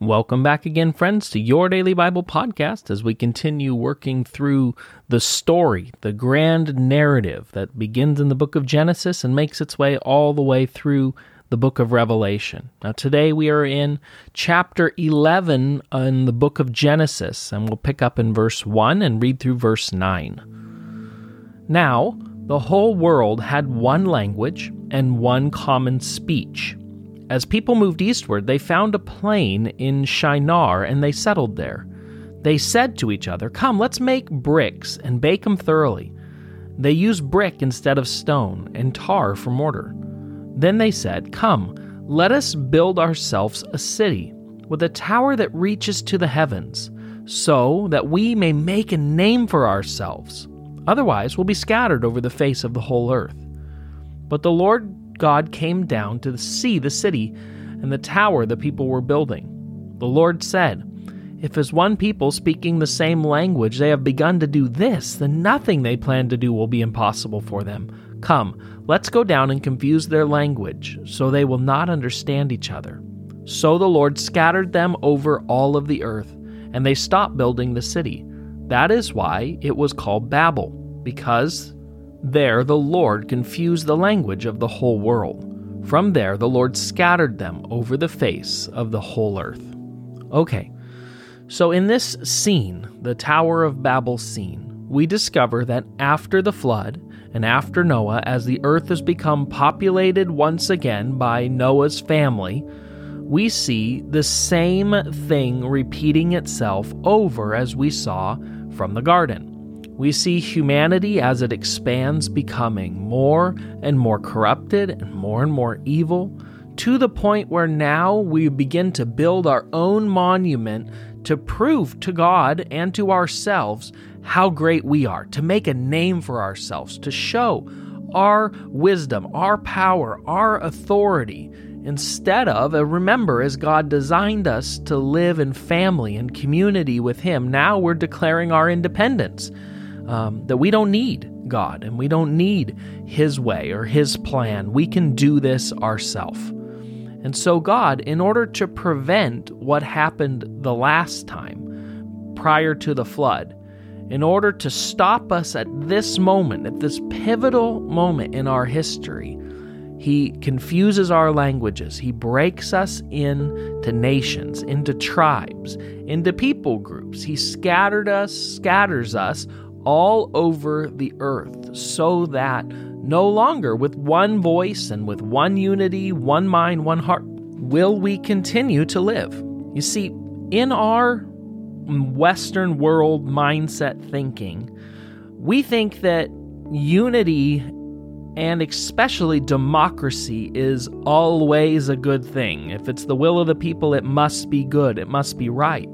Welcome back again, friends, to your daily Bible podcast as we continue working through the story, the grand narrative that begins in the book of Genesis and makes its way all the way through the book of Revelation. Now, today we are in chapter 11 in the book of Genesis, and we'll pick up in verse 1 and read through verse 9. Now, the whole world had one language and one common speech. As people moved eastward, they found a plain in Shinar and they settled there. They said to each other, Come, let's make bricks and bake them thoroughly. They used brick instead of stone and tar for mortar. Then they said, Come, let us build ourselves a city with a tower that reaches to the heavens, so that we may make a name for ourselves. Otherwise, we'll be scattered over the face of the whole earth. But the Lord God came down to see the city and the tower the people were building. The Lord said, If as one people speaking the same language they have begun to do this, then nothing they plan to do will be impossible for them. Come, let's go down and confuse their language, so they will not understand each other. So the Lord scattered them over all of the earth, and they stopped building the city. That is why it was called Babel, because there the Lord confused the language of the whole world. From there the Lord scattered them over the face of the whole earth. Okay, so in this scene, the Tower of Babel scene, we discover that after the flood and after Noah, as the earth has become populated once again by Noah's family, we see the same thing repeating itself over as we saw from the garden. We see humanity as it expands becoming more and more corrupted and more and more evil, to the point where now we begin to build our own monument to prove to God and to ourselves how great we are, to make a name for ourselves, to show our wisdom, our power, our authority, instead of, remember, as God designed us to live in family and community with Him, now we're declaring our independence um, that we don't need God and we don't need His way or His plan. We can do this ourselves. And so, God, in order to prevent what happened the last time prior to the flood, in order to stop us at this moment, at this pivotal moment in our history, he confuses our languages. He breaks us into nations, into tribes, into people groups. He scattered us, scatters us all over the earth so that no longer with one voice and with one unity, one mind, one heart, will we continue to live. You see, in our Western world mindset thinking, we think that unity and especially democracy is always a good thing. If it's the will of the people, it must be good, it must be right.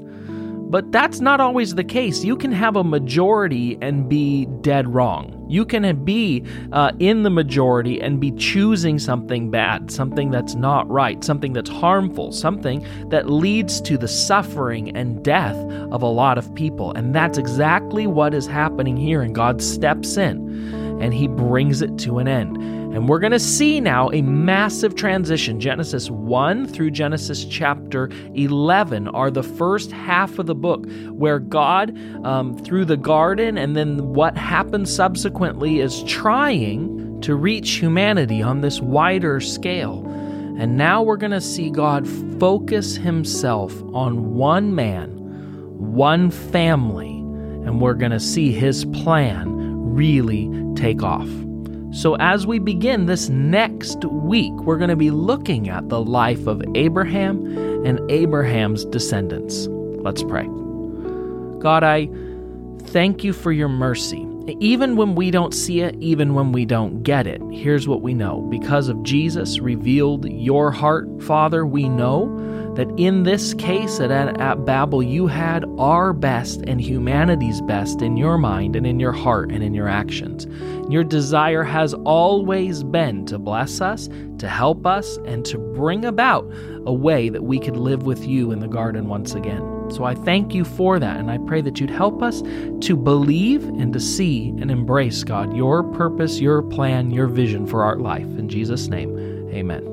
But that's not always the case. You can have a majority and be dead wrong. You can be uh, in the majority and be choosing something bad, something that's not right, something that's harmful, something that leads to the suffering and death of a lot of people. And that's exactly what is happening here. And God steps in and he brings it to an end. And we're going to see now a massive transition. Genesis 1 through Genesis chapter 11 are the first half of the book where God, um, through the garden and then what happens subsequently, is trying to reach humanity on this wider scale. And now we're going to see God focus himself on one man, one family, and we're going to see his plan really take off. So, as we begin this next week, we're going to be looking at the life of Abraham and Abraham's descendants. Let's pray. God, I thank you for your mercy. Even when we don't see it, even when we don't get it, here's what we know. Because of Jesus revealed your heart, Father, we know that in this case at, at Babel, you had our best and humanity's best in your mind and in your heart and in your actions. Your desire has always been to bless us, to help us, and to bring about a way that we could live with you in the garden once again. So I thank you for that, and I pray that you'd help us to believe and to see and embrace, God, your purpose, your plan, your vision for our life. In Jesus' name, amen.